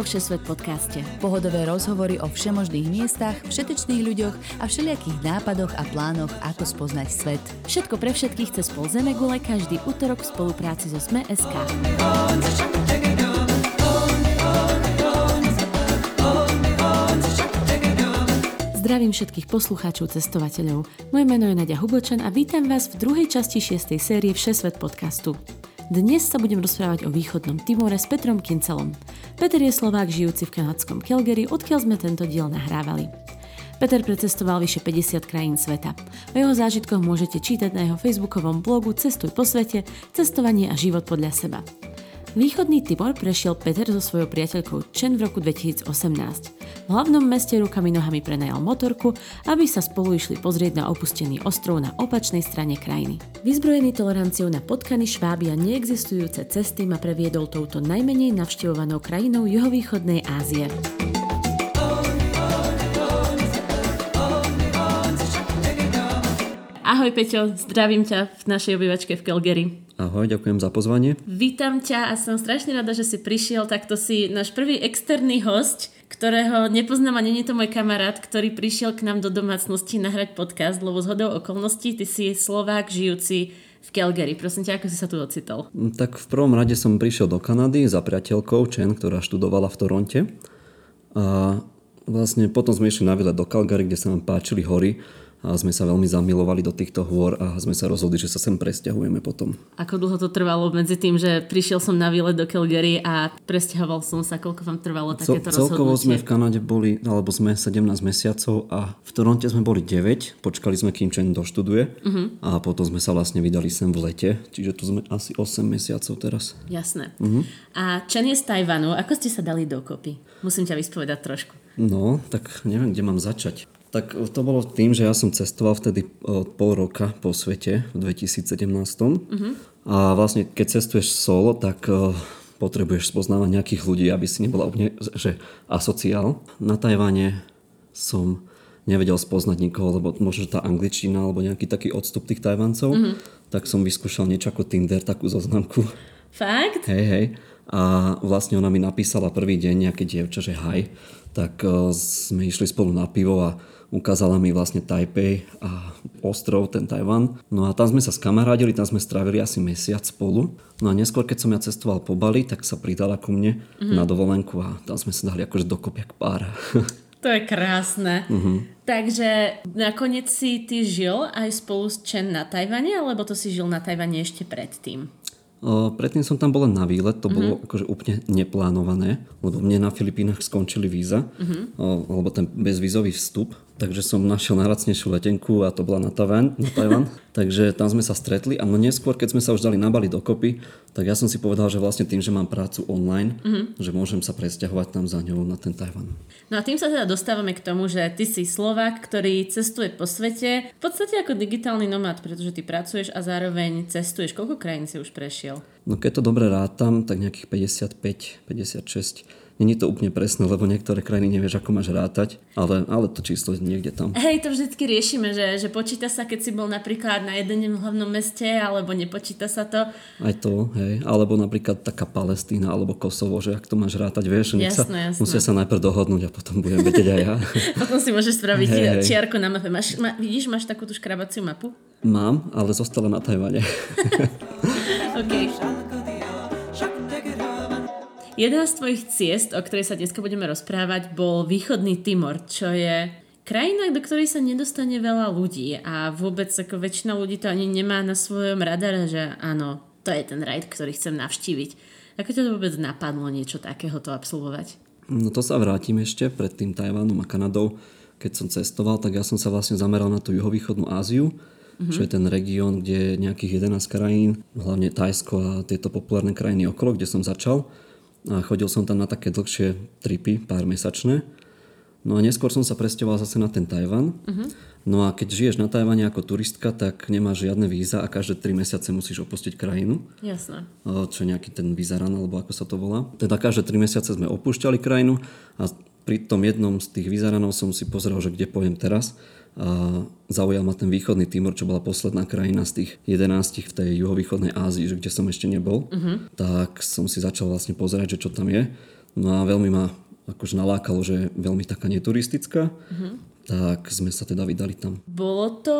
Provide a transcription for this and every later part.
vo Všesvet podcaste. Pohodové rozhovory o všemožných miestach, všetečných ľuďoch a všelijakých nápadoch a plánoch, ako spoznať svet. Všetko pre všetkých cez pol Zemegule každý útorok v spolupráci so Sme.sk. Zdravím všetkých poslucháčov, cestovateľov. Moje meno je Nadia Hubočan a vítam vás v druhej časti 6. série Všesvet podcastu. Dnes sa budem rozprávať o východnom Timore s Petrom Kincelom. Peter je Slovák žijúci v kanadskom Calgary, odkiaľ sme tento diel nahrávali. Peter precestoval vyše 50 krajín sveta. O jeho zážitkoch môžete čítať na jeho facebookovom blogu Cestuj po svete, cestovanie a život podľa seba. Východný Timor prešiel Peter so svojou priateľkou Chen v roku 2018. V hlavnom meste rukami nohami prenajal motorku, aby sa spolu išli pozrieť na opustený ostrov na opačnej strane krajiny. Vyzbrojený toleranciou na potkany šváby a neexistujúce cesty ma previedol touto najmenej navštevovanou krajinou juhovýchodnej Ázie. Ahoj Peťo, zdravím ťa v našej obývačke v Calgary. Ahoj, ďakujem za pozvanie. Vítam ťa a som strašne rada, že si prišiel. Takto si náš prvý externý host, ktorého nepoznám a není to môj kamarát, ktorý prišiel k nám do domácnosti nahrať podcast, lebo z hodou okolností ty si Slovák žijúci v Calgary. Prosím ťa, ako si sa tu ocitol? Tak v prvom rade som prišiel do Kanady za priateľkou Chen, ktorá študovala v Toronte. A vlastne potom sme išli na výlet do Calgary, kde sa nám páčili hory a sme sa veľmi zamilovali do týchto hôr a sme sa rozhodli, že sa sem presťahujeme potom. Ako dlho to trvalo medzi tým, že prišiel som na výlet do Calgary a presťahoval som sa, koľko vám trvalo takéto Cel- celkovo rozhodnutie? sme v Kanade boli, alebo sme 17 mesiacov a v Toronte sme boli 9, počkali sme, kým Chen doštuduje uh-huh. a potom sme sa vlastne vydali sem v lete, čiže tu sme asi 8 mesiacov teraz. Jasné. Uh-huh. A Chen je z Tajvanu. Ako ste sa dali dokopy? Musím ťa vyspovedať trošku. No, tak neviem, kde mám začať. Tak to bolo tým, že ja som cestoval vtedy pol roka po svete v 2017. Uh-huh. A vlastne keď cestuješ solo, tak potrebuješ spoznávať nejakých ľudí, aby si nebola úplne, že asociál. Na Tajvane som nevedel spoznať nikoho, lebo možno tá angličtina alebo nejaký taký odstup tých Tajvancov, uh-huh. tak som vyskúšal niečo ako Tinder, takú zoznamku. Fakt? Hej, hej. A vlastne ona mi napísala prvý deň nejaké dievča, že haj. Tak sme išli spolu na pivo a ukázala mi vlastne Taipei a ostrov, ten Tajvan. No a tam sme sa skamarádili, tam sme strávili asi mesiac spolu. No a neskôr, keď som ja cestoval po Bali, tak sa pridala ku mne mm-hmm. na dovolenku a tam sme sa dali akože dokopy jak pár. To je krásne. Uh-huh. Takže nakoniec si ty žil aj spolu s Chen na Tajvane, alebo to si žil na Tajvane ešte predtým? Predtým som tam bol len na výlet, to uh-huh. bolo akože úplne neplánované, lebo mne na Filipínach skončili víza, o, alebo ten bezvízový vstup, takže som našiel najlacnejšiu letenku a to bola na Tajvan, na Tajvan. takže tam sme sa stretli a no neskôr, keď sme sa už dali na Bali dokopy, tak ja som si povedal, že vlastne tým, že mám prácu online, uh-huh. že môžem sa presťahovať tam za ňou na ten Tajvan. No a tým sa teda dostávame k tomu, že ty si Slovák, ktorý cestuje po svete, v podstate ako digitálny nomad, pretože ty pracuješ a zároveň cestuješ. Koľko krajín si už prešiel? No keď to dobre rátam, tak nejakých 55, 56 Není to úplne presné, lebo niektoré krajiny nevieš, ako máš rátať, ale, ale to číslo je niekde tam. Hej, to vždycky riešime, že, že počíta sa, keď si bol napríklad na jednom hlavnom meste, alebo nepočíta sa to. Aj to, hej. Alebo napríklad taká Palestína alebo Kosovo, že ak to máš rátať, vieš, jasné, sa, jasné. musia sa najprv dohodnúť a potom budem vedieť aj ja. potom si môžeš spraviť hej, hej. čiarko na mape. Máš, ma, vidíš, máš takú tú škrabaciu mapu? Mám, ale zostala na Tajvane. OK. Jedna z tvojich ciest, o ktorej sa dnes budeme rozprávať, bol východný Timor, čo je krajina, do ktorej sa nedostane veľa ľudí a vôbec ako väčšina ľudí to ani nemá na svojom radare, že áno, to je ten rajd, ktorý chcem navštíviť. Ako ťa to vôbec napadlo niečo takéhoto absolvovať? No to sa vrátim ešte pred tým Tajvanom a Kanadou. Keď som cestoval, tak ja som sa vlastne zameral na tú juhovýchodnú Áziu, mm-hmm. čo je ten región, kde je nejakých 11 krajín, hlavne Tajsko a tieto populárne krajiny okolo, kde som začal a chodil som tam na také dlhšie tripy, pár mesačné. No a neskôr som sa presťoval zase na ten Tajvan. Uh-huh. No a keď žiješ na Tajvane ako turistka, tak nemáš žiadne víza a každé 3 mesiace musíš opustiť krajinu. Jasné. Čo nejaký ten vízaran, alebo ako sa to volá. Teda každé 3 mesiace sme opúšťali krajinu a pri tom jednom z tých vízaranov som si pozrel, že kde pojem teraz a zaujal ma ten východný Timor, čo bola posledná krajina z tých 11 v tej juhovýchodnej Ázii, že kde som ešte nebol. Uh-huh. Tak som si začal vlastne pozerať, že čo tam je. No a veľmi ma akože nalákalo, že je veľmi taká neturistická. Uh-huh tak sme sa teda vydali tam. Bolo to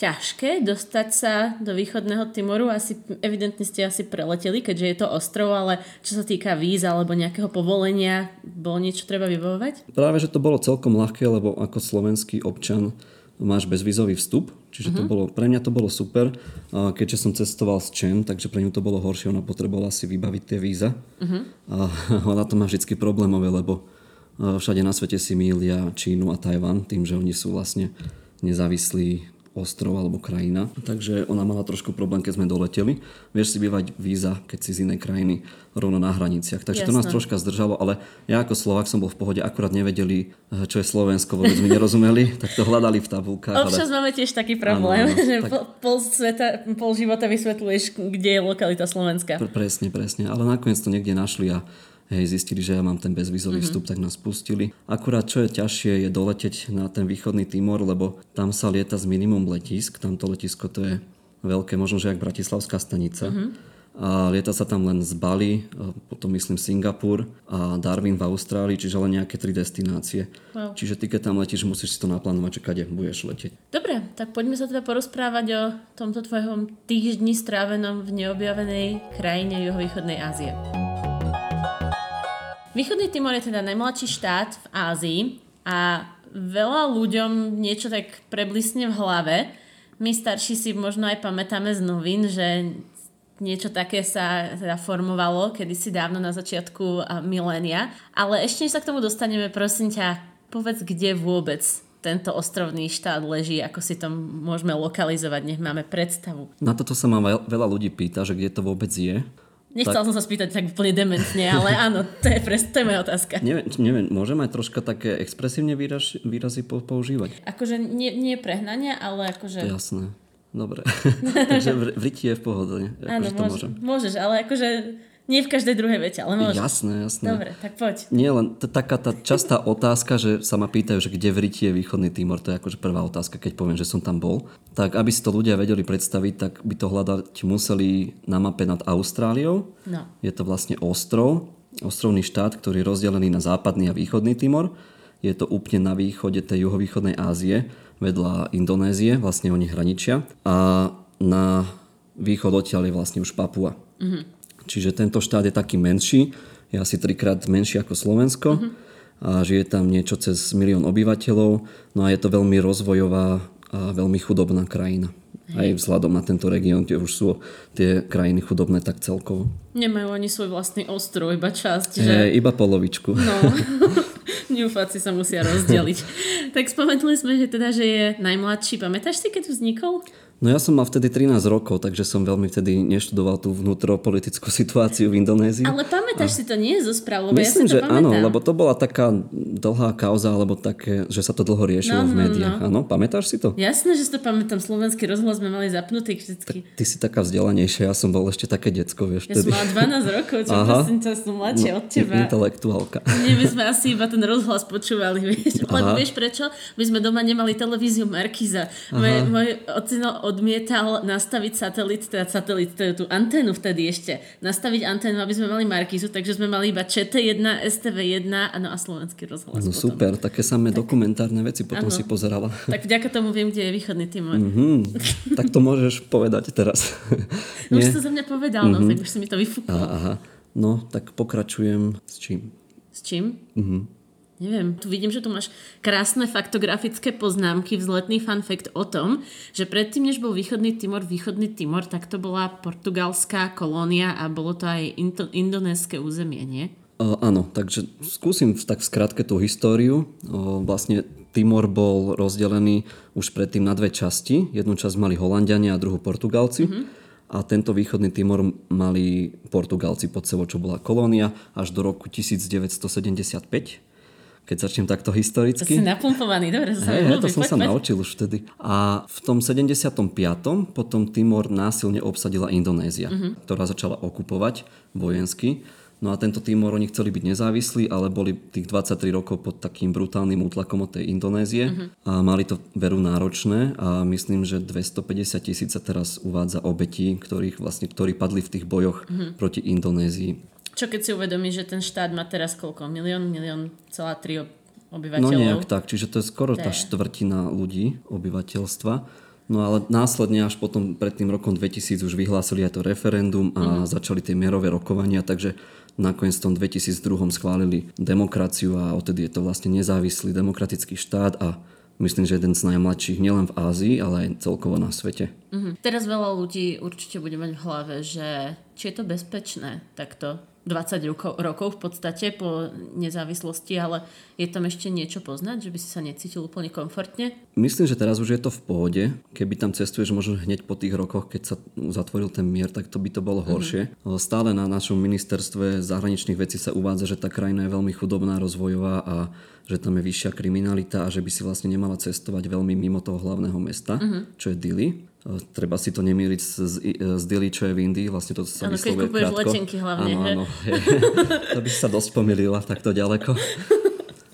ťažké dostať sa do východného Timoru? Asi, evidentne ste asi preleteli, keďže je to ostrov, ale čo sa týka víz alebo nejakého povolenia, bolo niečo treba vybavovať? Práve, že to bolo celkom ľahké, lebo ako slovenský občan máš bezvízový vstup, čiže uh-huh. to mhm. bolo, pre mňa to bolo super, keďže som cestoval s Čen, takže pre ňu to bolo horšie, ona potrebovala si vybaviť tie víza uh-huh. a ona to má vždy problémové, lebo všade na svete si mília Čínu a Tajvan tým, že oni sú vlastne nezávislí ostrov alebo krajina. Takže ona mala trošku problém, keď sme doleteli. Vieš si bývať víza, keď si z inej krajiny rovno na hraniciach. Takže Jasné. to nás troška zdržalo, ale ja ako Slovak som bol v pohode, akurát nevedeli, eh, čo je Slovensko, vôbec mi nerozumeli, tak to hľadali v tabulkách. Občas ale... máme tiež taký problém, ano, ano, že tak... pol, sveta, pol života vysvetľuješ, kde je lokalita Slovenska. Pre, presne, presne. Ale nakoniec to niekde našli a hej, zistili, že ja mám ten bezvizový mm-hmm. vstup, tak nás pustili. Akurát čo je ťažšie je doleteť na ten východný Timor, lebo tam sa lieta z minimum letisk, tamto letisko to je veľké, možno že jak Bratislavská stanica. Mm-hmm. A lieta sa tam len z Bali, potom myslím Singapur a Darwin v Austrálii, čiže len nejaké tri destinácie. Wow. Čiže ty keď tam letíš, musíš si to naplánovať, že kade budeš letieť. Dobre, tak poďme sa teda porozprávať o tomto tvojom týždni strávenom v neobjavenej krajine juhovýchodnej Ázie. Východný Timor je teda najmladší štát v Ázii a veľa ľuďom niečo tak preblisne v hlave. My starší si možno aj pamätáme z novín, že niečo také sa teda formovalo kedysi dávno na začiatku milénia. Ale ešte než sa k tomu dostaneme, prosím ťa, povedz, kde vôbec tento ostrovný štát leží, ako si to môžeme lokalizovať, nech máme predstavu. Na toto sa ma veľa ľudí pýta, že kde to vôbec je. Nechcel tak... som sa spýtať tak úplne dementne, ale áno, to je, pres, to je moja otázka. Neviem, neviem môžem aj troška také expresívne výraz, výrazy používať? Akože nie, nie prehnania, ale akože... Jasné. Dobre. Takže v, v je v pohodlne. Áno, môže, môžeš, ale akože nie v každej druhej vete, ale môžem. Jasné, jasné. Dobre, tak poď. Nie len t- taká tá častá otázka, že sa ma pýtajú, že kde v Riti je východný Timor, to je akože prvá otázka, keď poviem, že som tam bol. Tak aby si to ľudia vedeli predstaviť, tak by to hľadať museli na mape nad Austráliou. No. Je to vlastne ostrov, ostrovný štát, ktorý je rozdelený na západný a východný Timor. Je to úplne na východe tej juhovýchodnej Ázie, vedľa Indonézie, vlastne oni hraničia. A na východ odtiaľ je vlastne už Papua. Mm-hmm. Čiže tento štát je taký menší, je asi trikrát menší ako Slovensko uh-huh. a žije tam niečo cez milión obyvateľov, no a je to veľmi rozvojová a veľmi chudobná krajina. Aj vzhľadom na tento región, kde už sú tie krajiny chudobné tak celkovo. Nemajú ani svoj vlastný ostrov, iba časť. Že... E, iba polovičku. No. Ňufáci sa musia rozdeliť. tak spomenuli sme, že teda, že je najmladší. Pamätáš si, keď tu vznikol? No ja som mal vtedy 13 rokov, takže som veľmi vtedy neštudoval tú vnútropolitickú situáciu v Indonézii. Ale pamätáš a... si to nie zo správ, lebo Myslím, ja si to že pamätám. áno, lebo to bola taká dlhá kauza, alebo také, že sa to dlho riešilo no, v no, médiách. No. Áno, pamätáš si to? Jasné, že si to pamätám. Slovenský rozhlas sme mali zapnutý vždycky. Tak ty si taká vzdelanejšia, ja som bol ešte také decko, vieš. Ja vtedy. som mala 12 rokov, čo Aha. prosím ťa, som mladšia no, od teba. Intelektuálka. Nie, my sme asi iba ten rozhlas počúvali, vieš. Lebo vieš prečo? My sme doma nemali televíziu Markiza. Môj ocino odmietal nastaviť satelit, teda satelit, teda tú anténu vtedy ešte, nastaviť anténu, aby sme mali Markizu, takže sme mali iba ČT1, STV1 no a slovenský rozhlas. No potom. super, také samé tak, dokumentárne veci potom ano. si pozerala. Tak vďaka tomu viem, kde je východný Timor. Mm-hmm. tak to môžeš povedať teraz. no už to za mňa povedal, mm-hmm. no, mhm. tak už si mi to vyfúkol. Aha, aha. No, tak pokračujem s čím? S čím? Mhm. Neviem, tu vidím, že tu máš krásne faktografické poznámky, vzletný fun fact o tom, že predtým, než bol východný Timor východný Timor, tak to bola portugalská kolónia a bolo to aj indonéske územie, nie? Uh, áno, takže skúsim tak v skratke tú históriu. Uh, vlastne Timor bol rozdelený už predtým na dve časti. Jednu časť mali Holandiania a druhú Portugalci. Uh-huh. A tento východný Timor mali Portugalci pod sebou, čo bola kolónia, až do roku 1975 keď začnem takto historicky. To si napumpovaný, dobre, to, hey, hey, to som poď, sa poď. naučil už vtedy. A v tom 75. potom Timor násilne obsadila Indonézia, uh-huh. ktorá začala okupovať vojensky. No a tento Timor, oni chceli byť nezávislí, ale boli tých 23 rokov pod takým brutálnym útlakom od tej Indonézie uh-huh. a mali to veru náročné a myslím, že 250 tisíc sa teraz uvádza obetí, ktorých vlastne, ktorí padli v tých bojoch uh-huh. proti Indonézii. Čo keď si uvedomí, že ten štát má teraz koľko? Milión, milión, celá tri No obyvateľov? nejak tak, čiže to je skoro tá štvrtina ľudí, obyvateľstva. No ale následne až potom pred tým rokom 2000 už vyhlásili aj to referendum a začali tie mierové rokovania, takže nakoniec v tom 2002 schválili demokraciu a odtedy je to vlastne nezávislý demokratický štát a myslím, že jeden z najmladších nielen v Ázii, ale aj celkovo na svete. Mhm. Teraz veľa ľudí určite bude mať v hlave, že či je to bezpečné takto 20 rokov, rokov v podstate po nezávislosti, ale je tam ešte niečo poznať, že by si sa necítil úplne komfortne? Myslím, že teraz už je to v pohode. Keby tam cestuješ možno hneď po tých rokoch, keď sa zatvoril ten mier, tak to by to bolo horšie. Stále na našom ministerstve zahraničných vecí sa uvádza, že tá krajina je veľmi chudobná, rozvojová a že tam je vyššia kriminalita a že by si vlastne nemala cestovať veľmi mimo toho hlavného mesta, čo je Dili. Treba si to nemýliť s, s Dili, čo je v Indii. Vlastne to sa keď vyslovuje kupuješ krátko. letenky hlavne, Áno, áno. Je. to by sa dosť pomýlila takto ďaleko.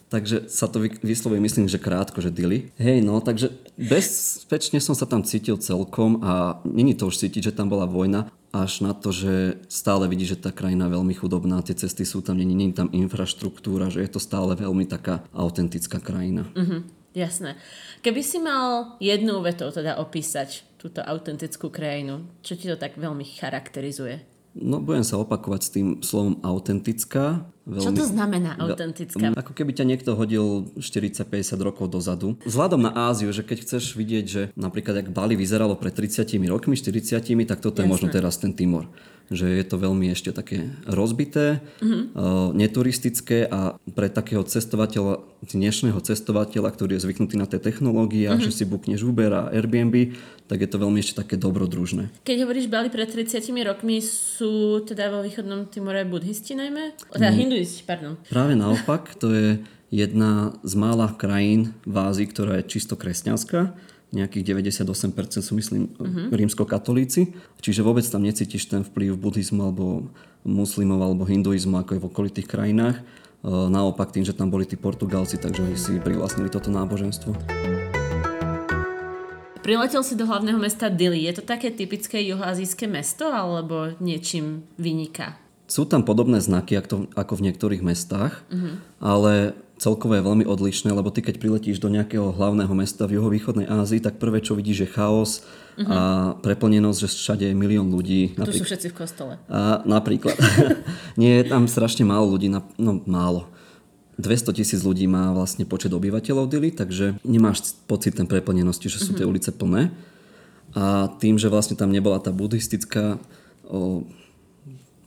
Takže sa to vy- vyslovuje, myslím, že krátko, že dili. Hej, no, takže bezpečne som sa tam cítil celkom a není to už cítiť, že tam bola vojna, až na to, že stále vidí, že tá krajina veľmi chudobná, tie cesty sú tam, není, není tam infraštruktúra, že je to stále veľmi taká autentická krajina. Mhm, jasné. Keby si mal jednou vetou teda opísať túto autentickú krajinu, čo ti to tak veľmi charakterizuje? No, budem sa opakovať s tým slovom autentická. Čo to znamená autentická? Ako keby ťa niekto hodil 40-50 rokov dozadu. Vzhľadom na Áziu, že keď chceš vidieť, že napríklad ak Bali vyzeralo pred 30 rokmi, 40, tak toto je Jasné. možno teraz ten Timor. Že je to veľmi ešte také rozbité, Mhm. uh, neturistické a pre takého cestovateľa, dnešného cestovateľa, ktorý je zvyknutý na tie technológie, Mhm. a že si bukneš Uber a Airbnb, tak je to veľmi ešte také dobrodružné. Keď hovoríš Bali pred 30 rokmi, sú teda vo východnom Timore buddhisti najmä? Teda hinduisti, pardon. Práve naopak, to je jedna z mála krajín v Ázii, ktorá je čisto kresťanská. Nejakých 98% sú, myslím, uh-huh. rímskokatolíci. Čiže vôbec tam necítiš ten vplyv buddhizmu alebo muslimov alebo hinduizmu, ako je v okolitých krajinách. E, Naopak tým, že tam boli tí Portugalci, takže oni si privlastnili toto náboženstvo. Priletel si do hlavného mesta Dili. Je to také typické juhoazijské mesto alebo niečím vyniká? Sú tam podobné znaky ako, v niektorých mestách, ale celkovo je veľmi odlišné, lebo ty keď priletíš do nejakého hlavného mesta v juhovýchodnej Ázii, tak prvé čo vidíš je chaos a preplnenosť, že všade je milión ľudí. Tu sú všetci v kostole. A napríklad. Nie, je tam strašne málo ľudí, na, no málo. 200 tisíc ľudí má vlastne počet obyvateľov Dili, takže nemáš pocit ten preplnenosti, že sú tie ulice plné. A tým, že vlastne tam nebola tá buddhistická o,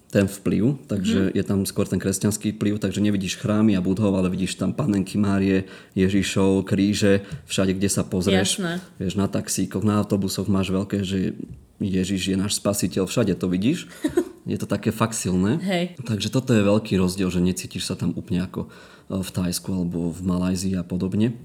ten vplyv, takže je tam skôr ten kresťanský vplyv, takže nevidíš chrámy a budhov, ale vidíš tam panenky Márie, Ježišov, kríže, všade, kde sa pozrieš. Jasné. Vieš, na taxíkoch, na autobusoch máš veľké, že Ježiš je náš spasiteľ, všade to vidíš. Je to také fakt silné. Hej. Takže toto je veľký rozdiel, že necítiš sa tam úplne ako e, v Tajsku alebo v Malajzii a podobne.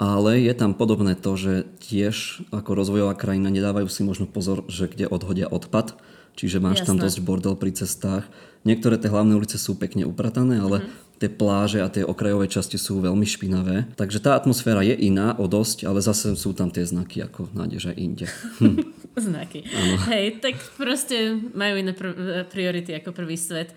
Ale je tam podobné to, že tiež ako rozvojová krajina nedávajú si možno pozor, že kde odhodia odpad. Čiže máš tam Jasné. dosť bordel pri cestách. Niektoré tie hlavné ulice sú pekne upratané, ale tie pláže a tie okrajové časti sú veľmi špinavé. Takže tá atmosféra je iná o dosť, ale zase sú tam tie znaky ako nádež aj inde. Hm. Znaky. Hej, tak proste majú iné pr- priority ako prvý svet.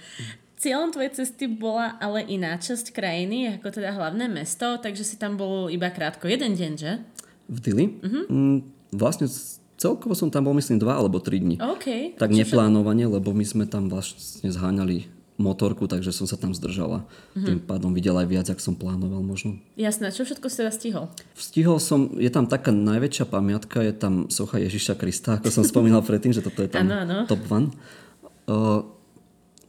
Cieľom tvojej cesty bola ale iná časť krajiny, ako teda hlavné mesto, takže si tam bol iba krátko. Jeden deň, že? V Dili? Mm, vlastne celkovo som tam bol myslím dva alebo tri dni. OK. Tak neplánovane, lebo my sme tam vlastne zháňali motorku, takže som sa tam zdržala. Tým pádom videl aj viac, ak som plánoval možno. Jasné, čo všetko si teda stihol? Stihol som, je tam taká najväčšia pamiatka, je tam socha Ježiša Krista, ako som spomínal predtým, že toto je tam Áno, áno. top one. Uh,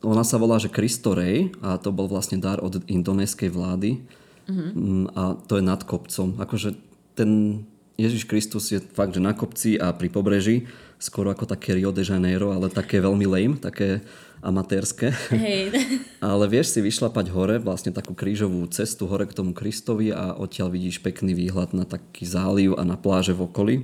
ona sa volá, že Cristo Rey a to bol vlastne dar od indonéskej vlády mm, a to je nad kopcom. Akože ten Ježiš Kristus je fakt, že na kopci a pri pobreží, skoro ako také Rio de Janeiro, ale také veľmi lame, také amatérske. Hej, Ale vieš si vyšlapať hore, vlastne takú krížovú cestu hore k tomu Kristovi a odtiaľ vidíš pekný výhľad na taký záliv a na pláže v okolí.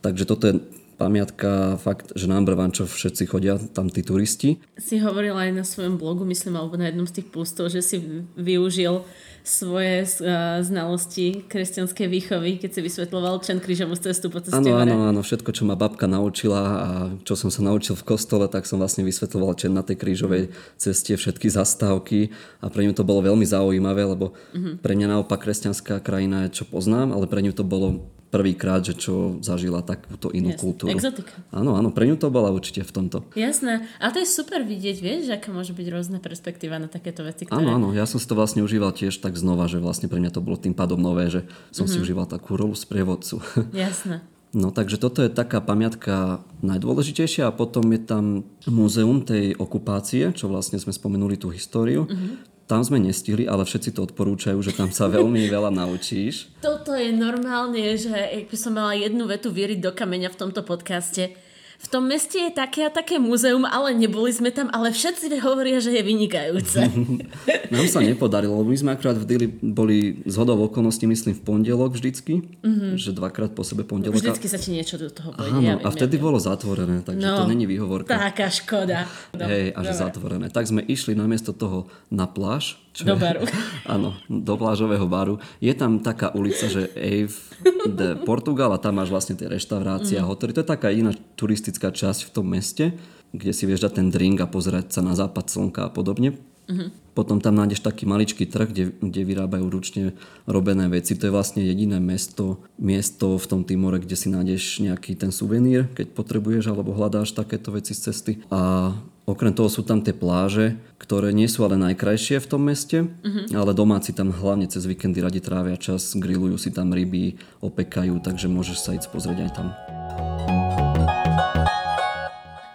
Takže toto je pamiatka fakt, že number one, čo všetci chodia, tam tí turisti. Si hovoril aj na svojom blogu, myslím, alebo na jednom z tých pustov, že si využil svoje uh, znalosti kresťanskej výchovy, keď si vysvetloval Čen krížovú cestu po ceste Áno, áno, áno, všetko, čo ma babka naučila a čo som sa naučil v kostole, tak som vlastne vysvetloval Čen na tej krížovej ceste, všetky zastávky a pre ňu to bolo veľmi zaujímavé, lebo mm-hmm. pre mňa naopak kresťanská krajina je, čo poznám, ale pre ňu to bolo prvýkrát, že čo zažila takúto inú Jasne. kultúru. Exotika. Áno, áno, pre ňu to bola určite v tomto. Jasné. A to je super vidieť, vieš, že aká môže byť rôzna perspektíva na takéto veci. Ktoré... Áno, áno, ja som si to vlastne užíval tiež tak znova, že vlastne pre mňa to bolo tým pádom nové, že som mm-hmm. si mhm. užíval takú rolu sprievodcu. Jasné. No takže toto je taká pamiatka najdôležitejšia a potom je tam múzeum tej okupácie, čo vlastne sme spomenuli tú históriu. Mm-hmm. Tam sme nestihli, ale všetci to odporúčajú, že tam sa veľmi veľa naučíš. Toto je normálne, že ak by som mala jednu vetu vyriť do kameňa v tomto podcaste, v tom meste je také a také múzeum, ale neboli sme tam, ale všetci hovoria, že je vynikajúce. Nám sa nepodarilo, lebo my sme akurát v Dili boli z hodou okolností, myslím, v pondelok vždycky, mm-hmm. že dvakrát po sebe pondelok. Vždycky sa ti niečo do toho pôjde. Áno, ja a vtedy ja bolo zatvorené, takže no, to není výhovorka. Taká škoda. No, Hej, a že zatvorené. Tak sme išli namiesto toho na pláž, čo do baru. áno, do plážového baru. Je tam taká ulica, že Ave de Portugal a tam máš vlastne tie reštaurácie mm. a hotely. To je taká iná turistická časť v tom meste, kde si vieš dať ten drink a pozerať sa na západ slnka a podobne. Mm-hmm. Potom tam nájdeš taký maličký trh, kde, kde vyrábajú ručne robené veci. To je vlastne jediné mesto, miesto v tom Timore, kde si nájdeš nejaký ten suvenír, keď potrebuješ alebo hľadáš takéto veci z cesty. A okrem toho sú tam tie pláže, ktoré nie sú ale najkrajšie v tom meste, mm-hmm. ale domáci tam hlavne cez víkendy radi trávia čas, grillujú si tam ryby, opekajú, takže môžeš sa ísť pozrieť aj tam.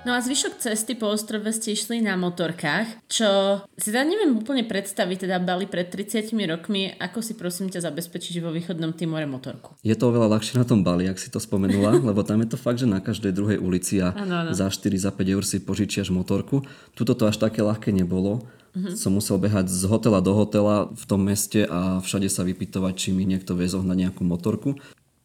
No a zvyšok cesty po ostrove ste išli na motorkách, čo si teda neviem úplne predstaviť, teda Bali pred 30 rokmi, ako si prosím ťa zabezpečiť vo východnom Timore motorku? Je to oveľa ľahšie na tom Bali, ak si to spomenula, lebo tam je to fakt, že na každej druhej ulici a ano, ano. za 4 za 5 eur si požičiaš motorku. Tuto to až také ľahké nebolo. Uh-huh. Som musel behať z hotela do hotela v tom meste a všade sa vypytovať, či mi niekto vie zohnať nejakú motorku.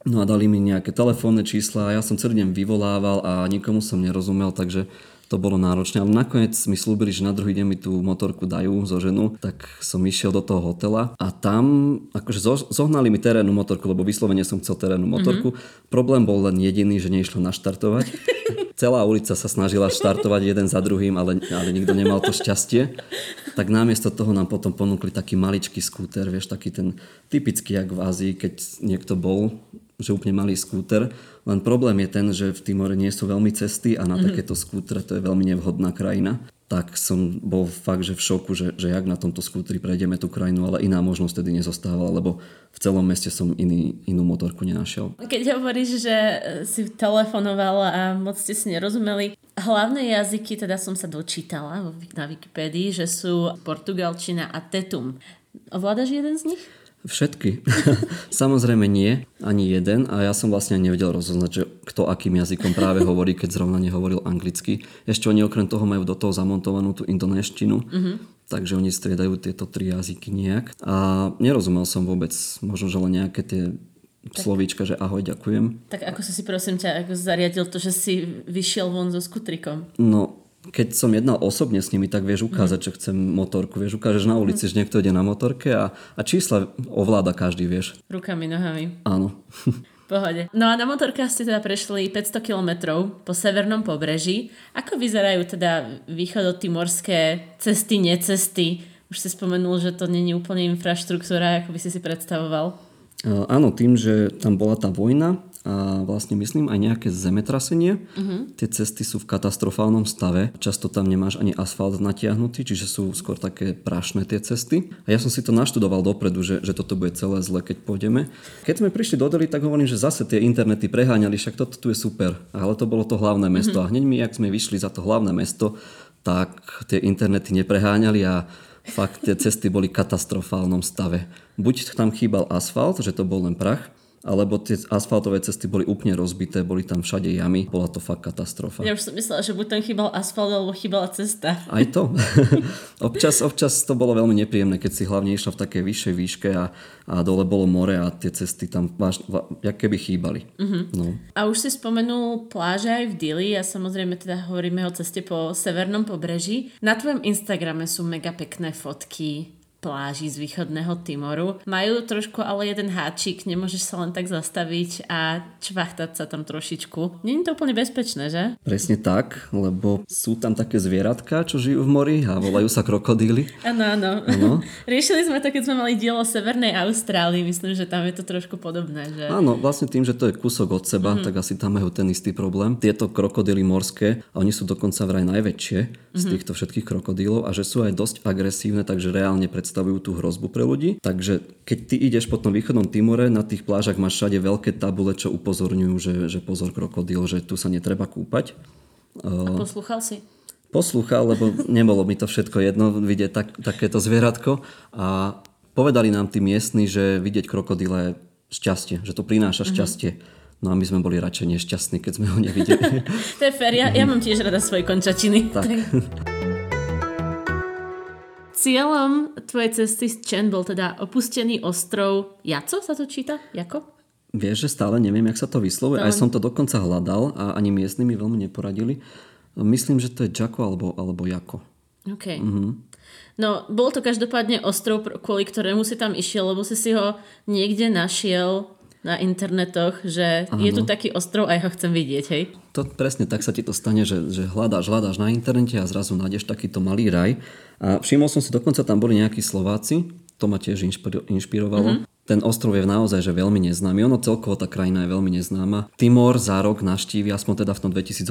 No a dali mi nejaké telefónne čísla ja som celý deň vyvolával a nikomu som nerozumel, takže to bolo náročné. Ale nakoniec mi slúbili, že na druhý deň mi tú motorku dajú zo ženu, tak som išiel do toho hotela a tam akože zohnali mi terénnu motorku, lebo vyslovene som chcel terénnu motorku. Mm-hmm. Problém bol len jediný, že neišlo naštartovať. Celá ulica sa snažila štartovať jeden za druhým, ale, ale nikto nemal to šťastie. Tak namiesto toho nám potom ponúkli taký maličký skúter, vieš, taký ten typický, jak v Ázii, keď niekto bol že úplne malý skúter. Len problém je ten, že v Timore nie sú veľmi cesty a na mm-hmm. takéto skútre to je veľmi nevhodná krajina. Tak som bol fakt, že v šoku, že, že jak na tomto skútri prejdeme tú krajinu, ale iná možnosť tedy nezostávala, lebo v celom meste som iný, inú motorku nenašiel. Keď hovoríš, že si telefonoval a moc ste si nerozumeli, hlavné jazyky teda som sa dočítala na Wikipédii, že sú portugalčina a tetum. Ovládaš jeden z nich? Všetky. Samozrejme nie, ani jeden a ja som vlastne nevedel rozoznať, že kto akým jazykom práve hovorí, keď zrovna nehovoril anglicky. Ešte oni okrem toho majú do toho zamontovanú tú indonéštinu, mm-hmm. takže oni striedajú tieto tri jazyky nejak. A nerozumel som vôbec, možno, že len nejaké tie tak, slovíčka, že ahoj, ďakujem. Tak ako si si prosím ťa ako zariadil to, že si vyšiel von so skutrikom? No, keď som jednal osobne s nimi, tak vieš ukázať, mm. že chcem motorku. Vieš, ukážeš na ulici, mm. že niekto ide na motorke a, a čísla ovláda každý, vieš. Rukami, nohami. Áno. Pohode. No a na motorkách ste teda prešli 500 kilometrov po severnom pobreží. Ako vyzerajú teda východotimorské cesty, necesty? Už si spomenul, že to není úplne infraštruktúra, ako by si si predstavoval. Áno, tým, že tam bola tá vojna, vlastne myslím aj nejaké zemetrasenie. Uh-huh. Tie cesty sú v katastrofálnom stave. Často tam nemáš ani asfalt natiahnutý, čiže sú skôr také prašné tie cesty. A ja som si to naštudoval dopredu, že, že toto bude celé zle, keď pôjdeme. Keď sme prišli do Delhi, tak hovorím, že zase tie internety preháňali, však toto tu je super. Ale to bolo to hlavné mesto. Uh-huh. A hneď mi, ak sme vyšli za to hlavné mesto, tak tie internety nepreháňali a fakt tie cesty boli v katastrofálnom stave. Buď tam chýbal asfalt, že to bol len prach, alebo tie asfaltové cesty boli úplne rozbité, boli tam všade jamy, bola to fakt katastrofa. Ja už som myslela, že buď tam chýbal asfalt, alebo chýbala cesta. Aj to. občas, občas to bolo veľmi nepríjemné, keď si hlavne išla v takej vyššej výške a, a dole bolo more a tie cesty tam váž, jak keby chýbali. Uh-huh. No. A už si spomenul pláže aj v Dili a samozrejme teda hovoríme o ceste po severnom pobreží. Na tvojom Instagrame sú mega pekné fotky pláži z východného Timoru. Majú trošku ale jeden háčik, nemôžeš sa len tak zastaviť a čvachtať sa tam trošičku. Není to úplne bezpečné, že? Presne tak, lebo sú tam také zvieratka, čo žijú v mori a volajú sa krokodíly. Áno, áno. Riešili sme to, keď sme mali dielo Severnej Austrálii, myslím, že tam je to trošku podobné. Že... Áno, vlastne tým, že to je kúsok od seba, mm-hmm. tak asi tam majú ten istý problém. Tieto krokodíly morské, a oni sú dokonca vraj najväčšie mm-hmm. z mhm. týchto všetkých krokodílov a že sú aj dosť agresívne, takže reálne pred predstavujú tú hrozbu pre ľudí. Takže keď ty ideš po tom východnom Timore, na tých plážach máš všade veľké tabule, čo upozorňujú, že, že pozor krokodil, že tu sa netreba kúpať. A poslúchal si? Poslúchal, lebo nebolo mi to všetko jedno vidieť tak, takéto zvieratko a povedali nám tí miestni, že vidieť krokodile je šťastie, že to prináša mhm. šťastie. Mm-hmm. No a my sme boli radšej nešťastní, keď sme ho nevideli. to je fér, ja, ja mám tiež rada svoje končačiny. Tak. Cieľom tvojej cesty z Chen bol teda opustený ostrov Jaco sa to číta? Jako? Vieš, že stále neviem, jak sa to vyslovuje. Aj som to dokonca hľadal a ani miestni mi veľmi neporadili. Myslím, že to je Jako alebo, alebo Jako. OK. Mm-hmm. No, bol to každopádne ostrov, kvôli ktorému si tam išiel, lebo si si ho niekde našiel na internetoch, že ano. je tu taký ostrov a ja ho chcem vidieť, hej? To presne tak sa ti to stane, že, že hľadáš, hľadáš na internete a zrazu nájdeš takýto malý raj. A všimol som si, dokonca tam boli nejakí Slováci, to ma tiež inšpirovalo. Mm-hmm. Ten ostrov je naozaj že veľmi neznámy. Ono celkovo tá krajina je veľmi neznáma. Timor za rok naštívi, aspoň teda v tom 2018,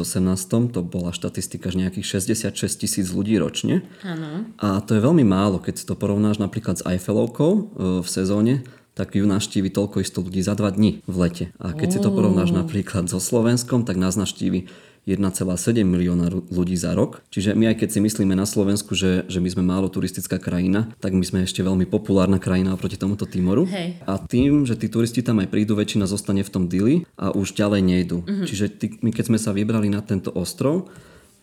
to bola štatistika, že nejakých 66 tisíc ľudí ročne. Ano. A to je veľmi málo, keď si to porovnáš napríklad s Eiffelovkou e, v sezóne, tak ju naštívi toľko isto ľudí za dva dní v lete. A keď si to porovnáš napríklad so Slovenskom, tak nás naštívi 1,7 milióna ľudí za rok. Čiže my aj keď si myslíme na Slovensku, že, že my sme málo turistická krajina, tak my sme ešte veľmi populárna krajina oproti tomuto Timoru. Hej. A tým, že tí turisti tam aj prídu, väčšina zostane v tom Dili a už ďalej nejdu. Uh-huh. Čiže tí, my keď sme sa vybrali na tento ostrov,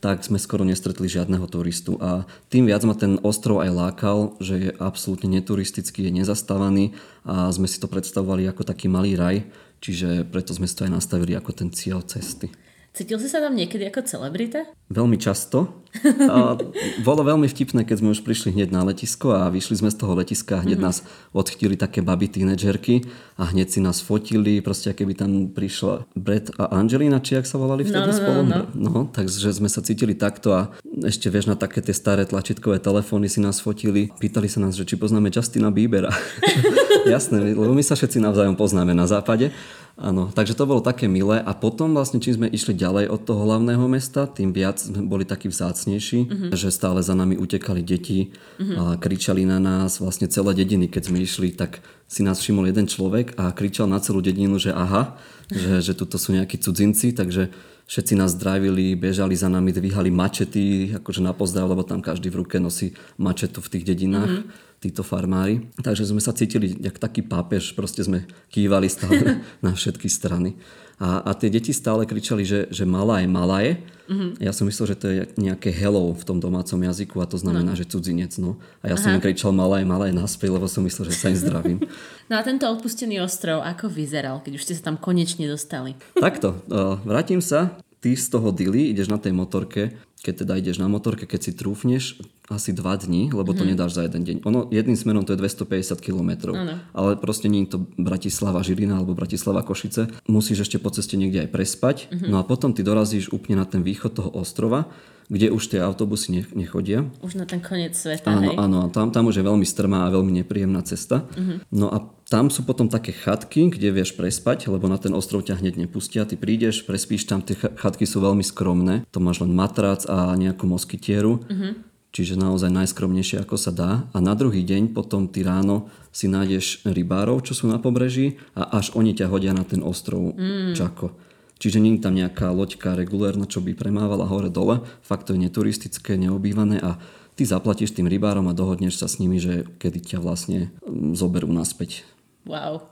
tak sme skoro nestretli žiadneho turistu. A tým viac ma ten ostrov aj lákal, že je absolútne neturistický, je nezastávaný a sme si to predstavovali ako taký malý raj, čiže preto sme si to aj nastavili ako ten cieľ cesty. Cítil si sa tam niekedy ako celebrita? Veľmi často. A bolo veľmi vtipné, keď sme už prišli hneď na letisko a vyšli sme z toho letiska a hneď mm-hmm. nás odchytili také baby tínedžerky a hneď si nás fotili, proste keby tam prišla Brett a Angelina, či ak sa volali vtedy no, no, spolu. No, no. no, takže sme sa cítili takto a ešte vieš na také tie staré tlačítkové telefóny si nás fotili. Pýtali sa nás, že či poznáme Justina Biebera. Jasné, lebo my sa všetci navzájom poznáme na západe. Áno, takže to bolo také milé a potom vlastne čím sme išli ďalej od toho hlavného mesta, tým viac sme boli takí vzácnejší, uh-huh. že stále za nami utekali deti uh-huh. a kričali na nás vlastne celé dediny, keď sme išli, tak si nás všimol jeden človek a kričal na celú dedinu, že aha, že, že tuto sú nejakí cudzinci, takže všetci nás zdravili, bežali za nami, dvíhali mačety, akože na pozdrav, lebo tam každý v ruke nosí mačetu v tých dedinách. Uh-huh títo farmári. Takže sme sa cítili jak taký pápež, proste sme kývali stále na všetky strany. A, a tie deti stále kričali, že, že malá je, malá je. Mm-hmm. Ja som myslel, že to je nejaké hello v tom domácom jazyku a to znamená, no. že cudzinec. No. A ja Aha. som im kričal malá je, malá je naspäť, lebo som myslel, že sa im zdravím. No a tento odpustený ostrov, ako vyzeral, keď už ste sa tam konečne dostali? Takto, vrátim sa. Ty z toho dily ideš na tej motorke keď teda ideš na motorke, keď si trúfneš asi dva dní, lebo to mm-hmm. nedáš za jeden deň. Ono jedným smerom to je 250 km, ale proste nie je to Bratislava Žilina alebo Bratislava Košice. Musíš ešte po ceste niekde aj prespať, mm-hmm. no a potom ty dorazíš úplne na ten východ toho ostrova kde už tie autobusy nechodia. Už na ten koniec sveta, Áno, hej? áno, tam, tam už je veľmi strmá a veľmi nepríjemná cesta. Uh-huh. No a tam sú potom také chatky, kde vieš prespať, lebo na ten ostrov ťa hneď nepustia. Ty prídeš, prespíš tam, tie chatky sú veľmi skromné. To máš len matrac a nejakú moskytieru. Uh-huh. Čiže naozaj najskromnejšie, ako sa dá. A na druhý deň potom ty ráno si nájdeš rybárov, čo sú na pobreží a až oni ťa hodia na ten ostrov mm. Čako. Čiže nie je tam nejaká loďka regulérna, čo by premávala hore-dole. Fakt to je neturistické, neobývané a ty zaplatíš tým rybárom a dohodneš sa s nimi, že kedy ťa vlastne mm, zoberú naspäť. Wow.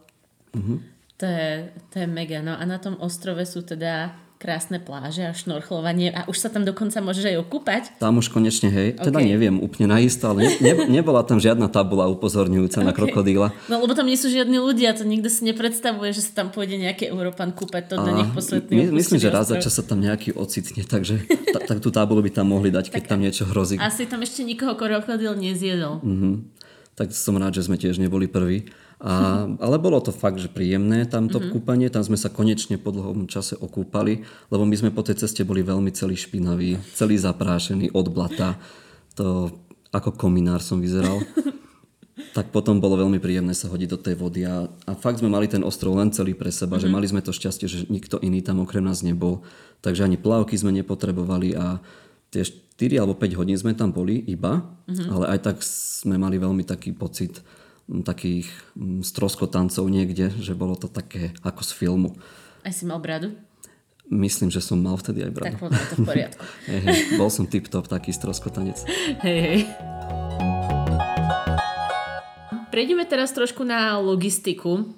Uh-huh. To je, to je mega. No a na tom ostrove sú teda krásne pláže a šnorchlovanie a už sa tam dokonca môžeš aj okúpať. Tam už konečne, hej. Teda okay. neviem úplne naisto, ale ne, nebola tam žiadna tabula upozorňujúca okay. na krokodíla. No lebo tam nie sú žiadni ľudia, to nikto si nepredstavuje, že sa tam pôjde nejaký Európan kúpať, to a, na nich posledný my, Myslím, že raz za čas sa tam nejaký ocitne, takže ta, tak tú tabulu by tam mohli dať, keď tak, tam niečo hrozí. Asi tam ešte nikoho krokodil nezjedol. Mm-hmm. Tak som rád, že sme tiež neboli prví. A, ale bolo to fakt, že príjemné tamto mm-hmm. kúpanie, tam sme sa konečne po dlhom čase okúpali, lebo my sme po tej ceste boli veľmi celý špinavý, celý zaprášený od blata. To ako kominár som vyzeral. tak potom bolo veľmi príjemné sa hodiť do tej vody a, a fakt sme mali ten ostrov len celý pre seba, mm-hmm. že mali sme to šťastie, že nikto iný tam okrem nás nebol, takže ani plavky sme nepotrebovali a tie 4 alebo 5 hodín sme tam boli iba, mm-hmm. ale aj tak sme mali veľmi taký pocit, takých stroskotancov niekde, že bolo to také ako z filmu. Aj si mal bradu? Myslím, že som mal vtedy aj bradu. Tak potom to v poriadku. hey, hey, bol som tip-top taký stroskotanec. Hej, hej. Prejdeme teraz trošku na logistiku.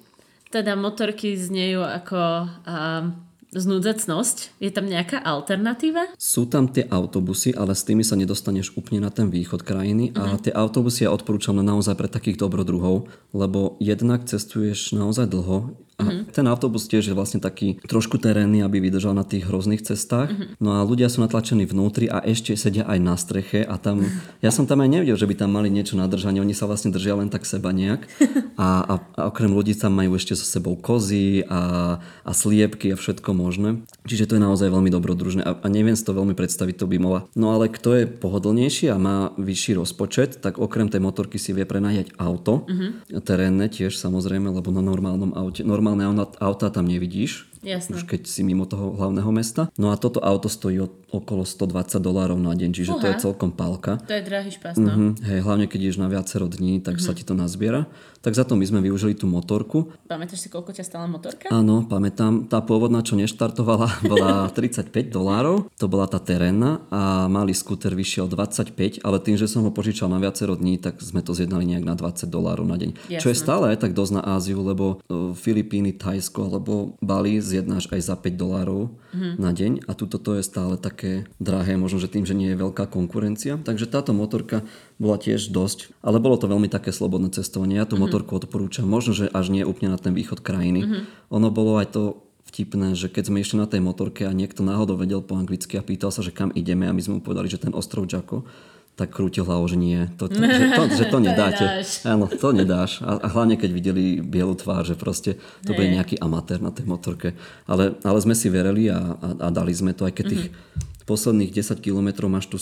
Teda motorky znejú ako uh, Znúdzecnosť? Je tam nejaká alternatíva? Sú tam tie autobusy, ale s tými sa nedostaneš úplne na ten východ krajiny uh-huh. a mhm. tie autobusy ja odporúčam naozaj pre takých dobrodruhov, lebo jednak cestuješ naozaj dlho, a mm-hmm. Ten autobus tiež je vlastne taký trošku terénny, aby vydržal na tých hrozných cestách. Mm-hmm. No a ľudia sú natlačení vnútri a ešte sedia aj na streche a tam, ja som tam aj nevidel, že by tam mali niečo na držanie, oni sa vlastne držia len tak seba nejak. A, a, a okrem ľudí tam majú ešte so sebou kozy a, a sliepky a všetko možné. Čiže to je naozaj veľmi dobrodružné a, a neviem si to veľmi predstaviť, to by mohla. No ale kto je pohodlnejší a má vyšší rozpočet, tak okrem tej motorky si vie prenajať auto. Mm-hmm. Terénne tiež samozrejme, lebo na normálnom aute, normálne normálne auta tam nevidíš, Jasne. už keď si mimo toho hlavného mesta. No a toto auto stojí okolo 120 dolárov na deň, čiže Uha. to je celkom pálka. To je drahý špás, no. Mm-hmm. Hej, hlavne keď ideš na viacero dní, tak mm-hmm. sa ti to nazbiera. Tak za to my sme využili tú motorku. Pamätáš si, koľko ťa stala motorka? Áno, pamätám. Tá pôvodná, čo neštartovala, bola 35 dolárov. To bola tá terénna a malý skúter vyšiel 25, ale tým, že som ho požičal na viacero dní, tak sme to zjednali nejak na 20 dolárov na deň. Jasne. Čo je stále aj tak dosť na Áziu, lebo Filipíny, Thajsko alebo Bali zjednáš aj za 5 dolárov mm-hmm. na deň a tuto to je stále také drahé, možno, že tým, že nie je veľká konkurencia. Takže táto motorka bola tiež dosť, ale bolo to veľmi také slobodné cestovanie. Ja tú mm-hmm. motorku odporúčam, možno, že až nie úplne na ten východ krajiny. Mm-hmm. Ono bolo aj to vtipné, že keď sme išli na tej motorke a niekto náhodou vedel po anglicky a pýtal sa, že kam ideme a my sme mu povedali, že ten ostrov Jacko, tak krútil hlavou, že nie, to, to, že, to, že to nedáte. to Áno, to nedáš. A, a hlavne keď videli bielu tvár, že proste to bude nejaký amatér na tej motorke. Ale, ale sme si verili a, a, a dali sme to, aj keď tých mm-hmm. posledných 10 kilometrov máš tu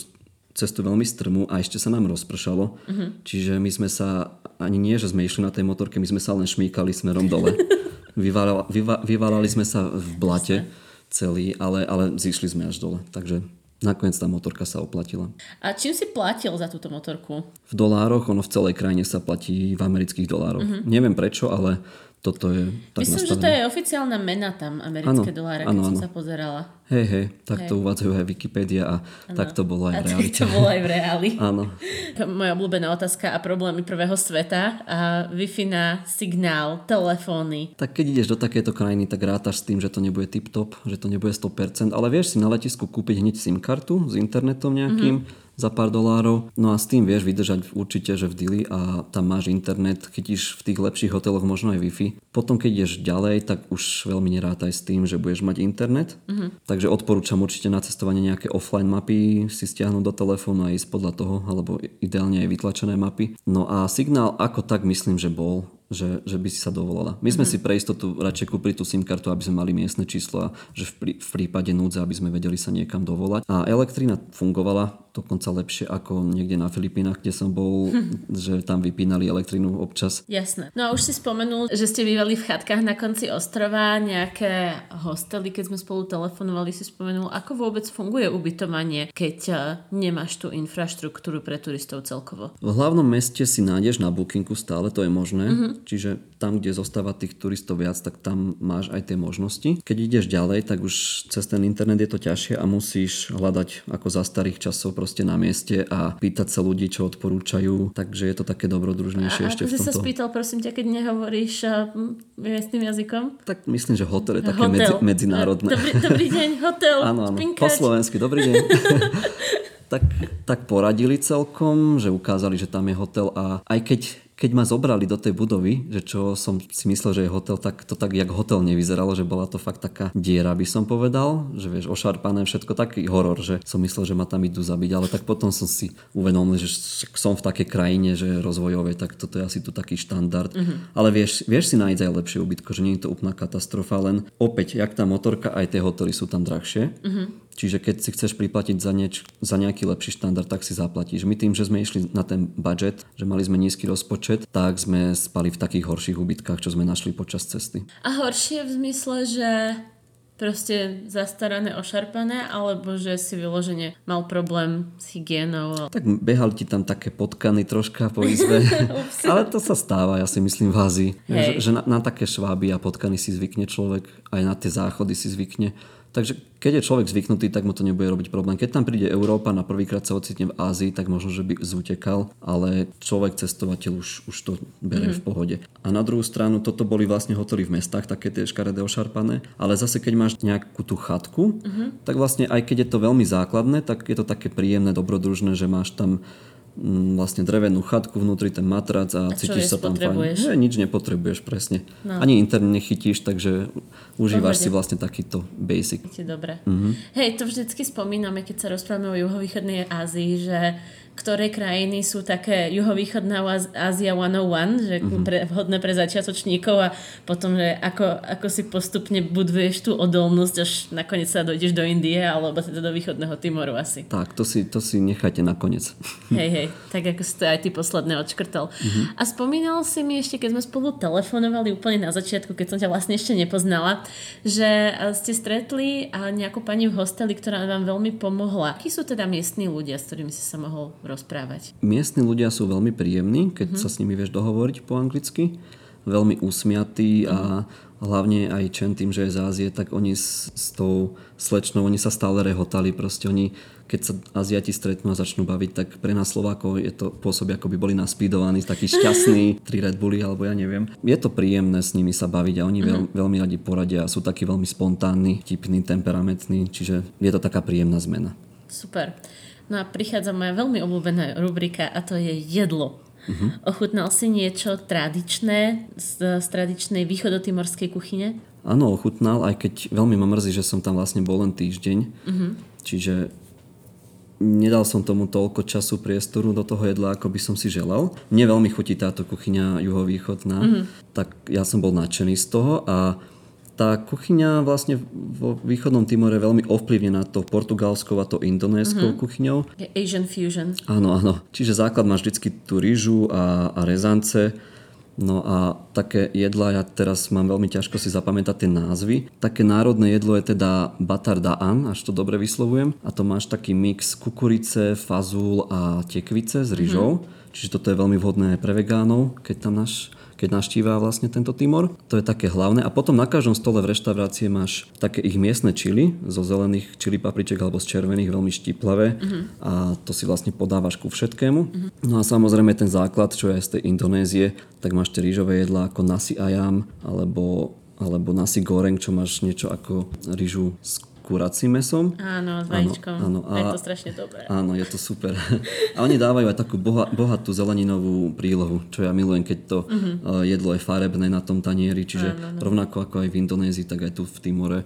cestu veľmi strmú a ešte sa nám rozpršalo. Uh-huh. Čiže my sme sa, ani nie, že sme išli na tej motorke, my sme sa len šmíkali smerom dole. Vyvalali, vyva, vyvalali sme sa v blate celý, ale, ale zišli sme až dole. Takže nakoniec tá motorka sa oplatila. A čím si platil za túto motorku? V dolároch, ono v celej krajine sa platí v amerických dolároch. Uh-huh. Neviem prečo, ale toto je tak Myslím, nastavené. že to je oficiálna mena tam, americké ano, doláre, keď ano, som ano. sa pozerala. Hej, hej, tak hej. to uvádzajú aj Wikipedia a ano. tak to bolo aj v realite. to bolo aj v reáli. Áno. Moja obľúbená otázka a problémy prvého sveta. A Wi-Fi na signál, telefóny. Tak keď ideš do takéto krajiny, tak rátaš s tým, že to nebude tip-top, že to nebude 100%, ale vieš si na letisku kúpiť hneď SIM kartu s internetom nejakým, mm-hmm za pár dolárov. No a s tým vieš vydržať určite, že v Dili a tam máš internet, chytíš v tých lepších hoteloch možno aj Wi-Fi. Potom keď ideš ďalej, tak už veľmi nerátaj s tým, že budeš mať internet. Mm-hmm. Takže odporúčam určite na cestovanie nejaké offline mapy si stiahnuť do telefónu a ísť podľa toho, alebo ideálne aj vytlačené mapy. No a signál ako tak myslím, že bol že, že by si sa dovolala. My sme mm-hmm. si pre istotu radšej kúpili tú SIM kartu, aby sme mali miestne číslo a že v, prí, v prípade núdze, aby sme vedeli sa niekam dovolať. A elektrina fungovala dokonca lepšie ako niekde na Filipínach, kde som bol, hm. že tam vypínali elektrinu občas. Jasné. No a už si spomenul, že ste bývali v chatkách na konci ostrova, nejaké hostely, keď sme spolu telefonovali, si spomenul, ako vôbec funguje ubytovanie, keď eh, nemáš tú infraštruktúru pre turistov celkovo. V hlavnom meste si nájdeš na bookingu stále, to je možné. Mm-hmm. Čiže tam, kde zostáva tých turistov viac, tak tam máš aj tie možnosti. Keď ideš ďalej, tak už cez ten internet je to ťažšie a musíš hľadať ako za starých časov proste na mieste a pýtať sa ľudí, čo odporúčajú. Takže je to také dobrodružnejšie A ešte v si sa tomto. spýtal, prosím ťa, keď nehovoríš uh, miestnym jazykom? Tak myslím, že hotel je také Hotel. medzi, medzinárodné. Dobrý, dobrý deň, hotel, Áno, áno. Po slovensky, dobrý deň. tak, tak poradili celkom, že ukázali, že tam je hotel a aj keď, keď ma zobrali do tej budovy, že čo som si myslel, že je hotel, tak to tak jak hotel nevyzeralo, že bola to fakt taká diera, by som povedal, že vieš, ošarpané všetko, taký horor, že som myslel, že ma tam idú zabiť, ale tak potom som si uvedomil, že som v takej krajine, že rozvojové, tak toto je asi tu taký štandard. Ale vieš, vieš si nájsť aj lepšie ubytko, že nie je to úplná katastrofa, len opäť, jak tá motorka, aj tie hotely sú tam drahšie. Čiže keď si chceš priplatiť za, nieč, za nejaký lepší štandard, tak si zaplatíš. My tým, že sme išli na ten budget, že mali sme nízky rozpočet, tak sme spali v takých horších ubytkách, čo sme našli počas cesty. A horšie v zmysle, že proste zastarané, ošarpané, alebo že si vyložene mal problém s hygienou. Tak behali ti tam také potkany troška po izbe. Ale to sa stáva, ja si myslím v Ázii. Že, že na, na také šváby a potkany si zvykne človek, aj na tie záchody si zvykne. Takže keď je človek zvyknutý, tak mu to nebude robiť problém. Keď tam príde Európa na prvýkrát sa ocitne v Ázii, tak možno, že by zutekal, ale človek, cestovateľ už, už to berie mm-hmm. v pohode. A na druhú stranu, toto boli vlastne hotely v mestách, také tie škaredé ošarpané, ale zase keď máš nejakú tú chatku, mm-hmm. tak vlastne aj keď je to veľmi základné, tak je to také príjemné, dobrodružné, že máš tam mm, vlastne drevenú chatku, vnútri ten matrac a, A cítiš sa tam fajn. Že nič nepotrebuješ, presne. No. Ani internet nechytíš, takže užívaš Pohode. si vlastne takýto basic. Dobre. Mhm. Mm-hmm. Hej, to vždycky spomíname, keď sa rozprávame o juhovýchodnej Ázii, že ktoré krajiny sú také juhovýchodná Áz- Ázia 101, že Mhm. pre, vhodné pre začiatočníkov a potom, že ako, ako si postupne buduješ tú odolnosť, až nakoniec sa dojdeš do Indie alebo teda do východného Timoru asi. Tak, to si, to si nechajte nakoniec. Hej, hej, tak ako si to aj ty posledné odškrtol. Mm-hmm. A spomínal si mi ešte, keď sme spolu telefonovali úplne na začiatku, keď som ťa vlastne ešte nepoznala, že a, ste stretli a nejakú pani v hosteli, ktorá vám veľmi pomohla. Akí sú teda miestni ľudia, s ktorými si sa mohol rozprávať? Miestni ľudia sú veľmi príjemní, keď sa s nimi vieš dohovoriť po anglicky. Veľmi usmiatí a hlavne aj Chen tým, že je z Ázie, tak oni s, s tou slečnou, oni sa stále rehotali. Proste oni, keď sa Aziati stretnú a začnú baviť, tak pre nás Slovákov je to pôsobí, ako by boli naspídovaní, takí šťastní, tri Red Bulli alebo ja neviem. Je to príjemné s nimi sa baviť a oni veľ, veľmi radi poradia a sú takí veľmi spontánni, tipní, temperamentní, čiže je to taká príjemná zmena. Super. No a prichádza moja veľmi obľúbená rubrika a to je jedlo. Uh-huh. Ochutnal si niečo tradičné z, z tradičnej východotimorskej kuchyne? Áno, ochutnal, aj keď veľmi ma mrzí, že som tam vlastne bol len týždeň. Čiže nedal som tomu toľko času, priestoru do toho jedla, ako by som si želal. Mne veľmi chutí táto kuchyňa juhovýchodná, tak ja som bol nadšený z toho a tá kuchyňa vlastne vo východnom Timore je veľmi ovplyvnená to portugalskou a to indonéskou kuchyňou. Je Asian Fusion. Áno, áno. Čiže základ máš vždycky tú rýžu a, a rezance. No a také jedla, ja teraz mám veľmi ťažko si zapamätať tie názvy. Také národné jedlo je teda batardaan, až to dobre vyslovujem. A to máš taký mix kukurice, fazul a tekvice s rýžou. Čiže toto je veľmi vhodné pre vegánov, keď tam náš keď naštívá vlastne tento Timor. To je také hlavné. A potom na každom stole v reštaurácii máš také ich miestne čili, zo zelených čili papriček alebo z červených, veľmi štiplavé. Uh-huh. A to si vlastne podávaš ku všetkému. Uh-huh. No a samozrejme ten základ, čo je z tej Indonézie, tak máš tie rýžové jedlá ako nasi ayam, alebo, alebo nasi goreng, čo máš niečo ako rýžu s kuracím mesom. Áno, s vajíčkom. Áno, Je a- to strašne dobré. Áno, je to super. A oni dávajú aj takú boha, bohatú zeleninovú prílohu, čo ja milujem, keď to uh-huh. jedlo je farebné na tom tanieri, čiže Áno, áno. rovnako ako aj v Indonézii, tak aj tu v Timore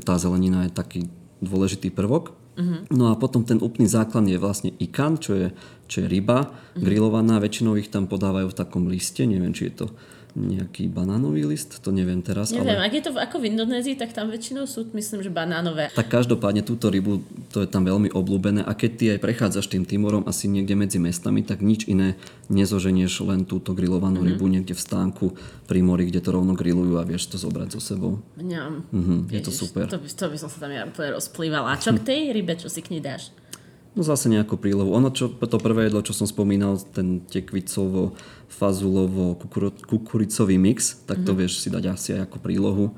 tá zelenina je taký dôležitý prvok. Uh-huh. No a potom ten úplný základ je vlastne ikan, čo je, čo je ryba uh-huh. grillovaná, väčšinou ich tam podávajú v takom liste, neviem, či je to nejaký banánový list, to neviem teraz, Neviem, ale... ak je to v- ako v Indonézii, tak tam väčšinou sú, myslím, že banánové. Tak každopádne túto rybu, to je tam veľmi obľúbené a keď ty aj prechádzaš tým Timorom asi niekde medzi mestami, tak nič iné nezoženieš len túto grillovanú mm-hmm. rybu niekde v stánku pri mori, kde to rovno grillujú a vieš to zobrať so sebou. Mňam. Mhm, je to super. To by, to by som sa tam ja úplne rozplývala. A čo k tej rybe, čo si k nej dáš? No zase nejakú prílohu. Ono, čo, to prvé jedlo, čo som spomínal, ten tekvicovo, fazulovo, kukuricový mix, tak to mm-hmm. vieš si dať asi aj ako prílohu.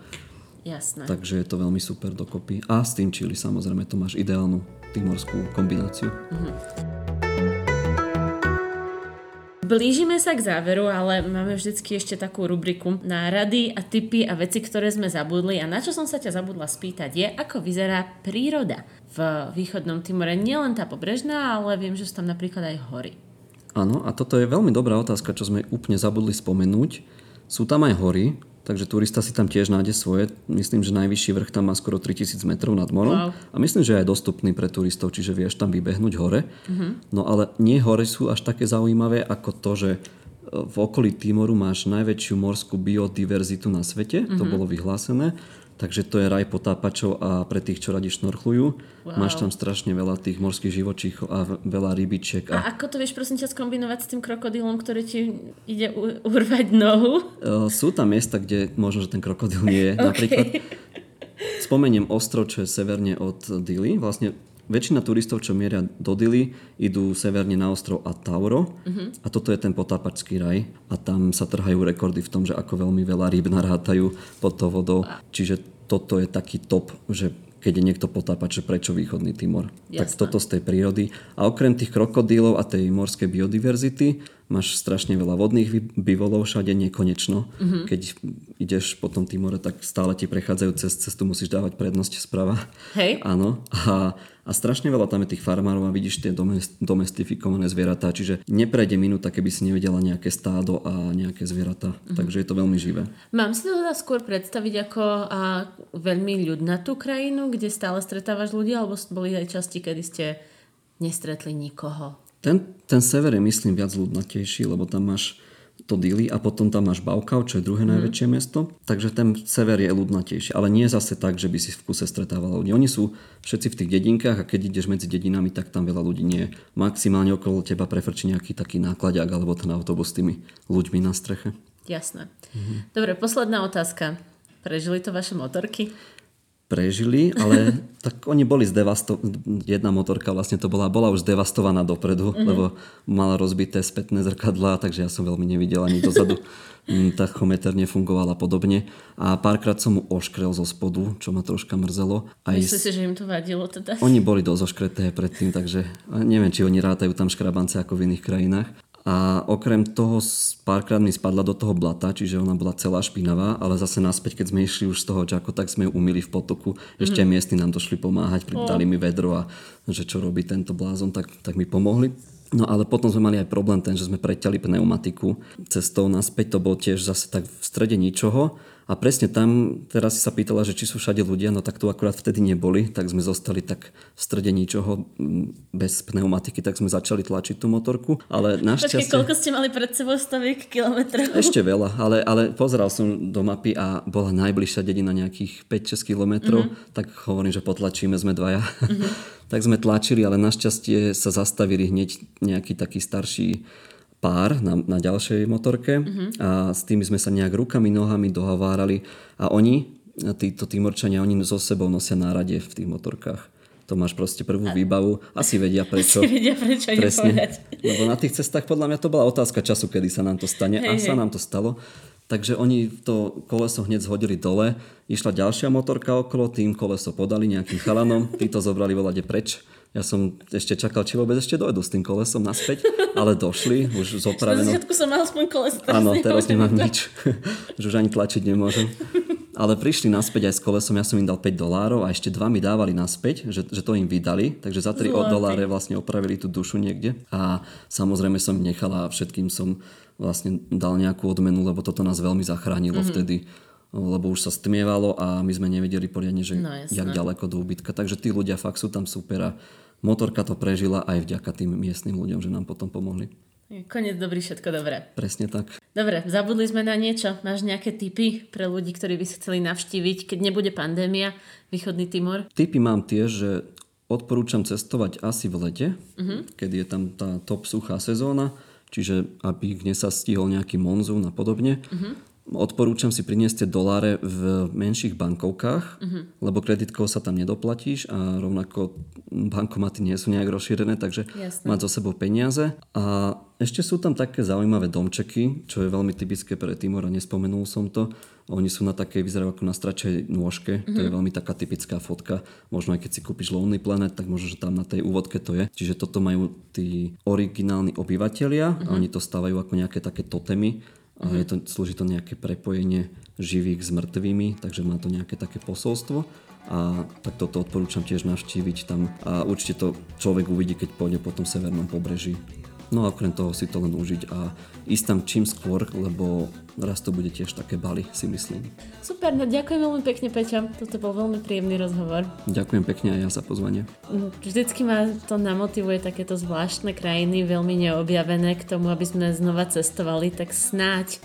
Jasné. Takže je to veľmi super dokopy. A s tým čili samozrejme to máš ideálnu timorskú kombináciu. Mm-hmm. Blížime sa k záveru, ale máme vždycky ešte takú rubriku na rady a tipy a veci, ktoré sme zabudli. A na čo som sa ťa zabudla spýtať je, ako vyzerá príroda v východnom Timore. Nielen tá pobrežná, ale viem, že sú tam napríklad aj hory. Áno, a toto je veľmi dobrá otázka, čo sme úplne zabudli spomenúť. Sú tam aj hory, takže turista si tam tiež nájde svoje. Myslím, že najvyšší vrch tam má skoro 3000 metrov nad morom. Wow. A myslím, že je aj dostupný pre turistov, čiže vieš tam vybehnúť hore. Uh-huh. No ale nie hory sú až také zaujímavé ako to, že e, v okolí Timoru máš najväčšiu morskú biodiverzitu na svete, uh-huh. to mhm. bolo vyhlásené. Takže to je raj potápačov a pre tých, čo radi šnorchlujú. Wow. Máš tam strašne veľa tých morských živočíchov a veľa rybičiek. A... a ako to vieš prosím ťa skombinovať s tým krokodílom, ktorý ti ide u- urvať nohu? Uh, sú tam miesta, kde možno, že ten krokodíl nie je. okay. Napríklad spomeniem ostrov, čo je severne od Dili. Vlastne Väčšina turistov, čo mieria do Dili, idú severne na ostrov Atauro uh-huh. a toto je ten potápačský raj a tam sa trhajú rekordy v tom, že ako veľmi veľa rýb narátajú pod to vodou. Čiže toto je taký top, že keď je niekto potápač, že prečo východný Timor. Jasné. Tak toto z tej prírody. A okrem tých krokodílov a tej morskej biodiverzity máš strašne veľa vodných bivolov všade nekonečno. Mm-hmm. Keď ideš po tom Timore, tak stále ti prechádzajú cez cestu, musíš dávať prednosť sprava. Hej. Áno. A a strašne veľa tam je tých farmárov a vidíš tie domestifikované zvieratá, čiže neprejde minúta, keby si nevedela nejaké stádo a nejaké zvieratá. Mm-hmm. Takže je to veľmi živé. Mám si to teda skôr predstaviť ako a, veľmi ľudnatú krajinu, kde stále stretávaš ľudí, alebo boli aj časti, kedy ste nestretli nikoho? Ten, ten sever je myslím viac ľudnatejší, lebo tam máš to Dili a potom tam máš Baukau, čo je druhé mm. najväčšie mesto. Takže ten sever je ľudnatejší, ale nie zase tak, že by si v kuse stretával ľudí. Oni sú všetci v tých dedinkách a keď ideš medzi dedinami, tak tam veľa ľudí nie je. Maximálne okolo teba prefrčí nejaký taký nákladák alebo ten autobus s tými ľuďmi na streche. Jasné. Mm-hmm. Dobre, posledná otázka. Prežili to vaše motorky? Prežili, ale tak oni boli zdevastovaní. Jedna motorka vlastne to bola, bola už zdevastovaná dopredu, mm-hmm. lebo mala rozbité spätné zrkadlá, takže ja som veľmi nevidel ani dozadu. Mm, tachometer nefungoval a podobne. A párkrát som mu oškrel zo spodu, čo ma troška mrzelo. Myslíš si, že im to vadilo teda? Oni boli dosť oškreté predtým, takže neviem, či oni rátajú tam škrabance ako v iných krajinách. A okrem toho párkrát mi spadla do toho blata, čiže ona bola celá špinavá, ale zase naspäť, keď sme išli už z toho čako, tak sme ju umili v potoku. Ešte mm. miestni nám došli pomáhať, dali mi vedro a že čo robí tento blázon, tak, tak mi pomohli. No ale potom sme mali aj problém ten, že sme preťali pneumatiku cestou naspäť, to bol tiež zase tak v strede ničoho a presne tam, teraz si sa pýtala, že či sú všade ľudia, no tak tu akurát vtedy neboli, tak sme zostali tak v strede ničoho bez pneumatiky, tak sme začali tlačiť tú motorku, ale našťastie... Počkej, koľko ste mali pred sebou staviek kilometrov? Ešte veľa, ale, ale pozeral som do mapy a bola najbližšia dedina nejakých 5-6 kilometrov, mm-hmm. tak hovorím, že potlačíme, sme dvaja. Mm-hmm. tak sme tlačili, ale našťastie sa zastavili hneď nejaký taký starší pár na, na ďalšej motorke uh-huh. a s tými sme sa nejak rukami, nohami dohovárali a oni, títo tímorčania, oni so sebou nosia nárade v tých motorkách. To máš proste prvú výbavu. Asi vedia prečo. Asi vedia prečo Presne. Lebo na tých cestách podľa mňa to bola otázka času, kedy sa nám to stane. Hej, a sa hej. nám to stalo. Takže oni to koleso hneď zhodili dole. Išla ďalšia motorka okolo, tým koleso podali nejakým chalanom. Tí to zobrali volade preč ja som ešte čakal, či vôbec ešte dojdu s tým kolesom naspäť, ale došli, už zopraveno. Na začiatku som mal aspoň koleso. Áno, teraz nemám nič, že už ani tlačiť nemôžem. Ale prišli naspäť aj s kolesom, ja som im dal 5 dolárov a ešte dva mi dávali naspäť, že, že to im vydali, takže za 3 Zlatý. doláre vlastne opravili tú dušu niekde. A samozrejme som nechala a všetkým som vlastne dal nejakú odmenu, lebo toto nás veľmi zachránilo mm-hmm. vtedy lebo už sa stmievalo a my sme nevedeli poriadne, že no, jak ďaleko do úbytka. Takže tí ľudia fakt sú tam super a motorka to prežila aj vďaka tým miestnym ľuďom, že nám potom pomohli. Konec dobrý, všetko dobré. Presne tak. Dobre, zabudli sme na niečo. Máš nejaké tipy pre ľudí, ktorí by si chceli navštíviť, keď nebude pandémia, východný Timor? Tipy mám tie, že odporúčam cestovať asi v lete, uh-huh. keď je tam tá top suchá sezóna, čiže aby dnes sa stihol nejaký monzún a podobne. Uh-huh. Odporúčam si priniesť tie doláre v menších bankovkách, uh-huh. lebo kreditkou sa tam nedoplatíš a rovnako bankomaty nie sú nejak rozšírené, takže Jasne. mať zo sebou peniaze. A ešte sú tam také zaujímavé domčeky, čo je veľmi typické pre Timor a nespomenul som to. Oni sú na takej, vyzerajú ako na stračej nôžke, uh-huh. to je mhm. veľmi taká typická fotka. Možno aj keď si kúpiš Lonely Planet, tak možno, že tam na tej úvodke to je. Čiže toto majú tí originálni obyvateľia uh-huh. a oni to stávajú ako nejaké také totemy a je to, slúži to nejaké prepojenie živých s mŕtvými, takže má to nejaké také posolstvo a tak toto odporúčam tiež navštíviť tam a určite to človek uvidí, keď pôjde po tom severnom pobreží. No a okrem toho si to len užiť a ísť tam čím skôr, lebo raz to bude tiež také bali, si myslím. Super, no ďakujem veľmi pekne, Peťo. Toto bol veľmi príjemný rozhovor. Ďakujem pekne aj ja za pozvanie. Mm, vždycky ma to namotivuje takéto zvláštne krajiny, veľmi neobjavené k tomu, aby sme znova cestovali, tak snáď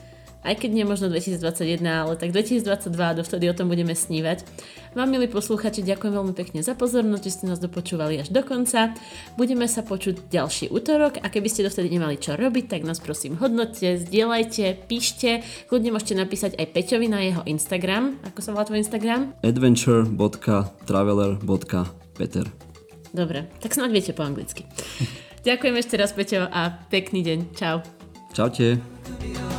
aj keď nie možno 2021, ale tak 2022 a dovtedy o tom budeme snívať. Vám, milí posluchači, ďakujem veľmi pekne za pozornosť, že ste nás dopočúvali až do konca. Budeme sa počuť ďalší útorok a keby ste dovtedy nemali čo robiť, tak nás prosím hodnotte, zdieľajte, píšte, kľudne môžete napísať aj Peťovi na jeho Instagram. Ako sa volá tvoj Instagram? adventure.traveler.peter Dobre, tak snad viete po anglicky. Ďakujem ešte raz, Peťo, a pekný deň. Čau. Čaute.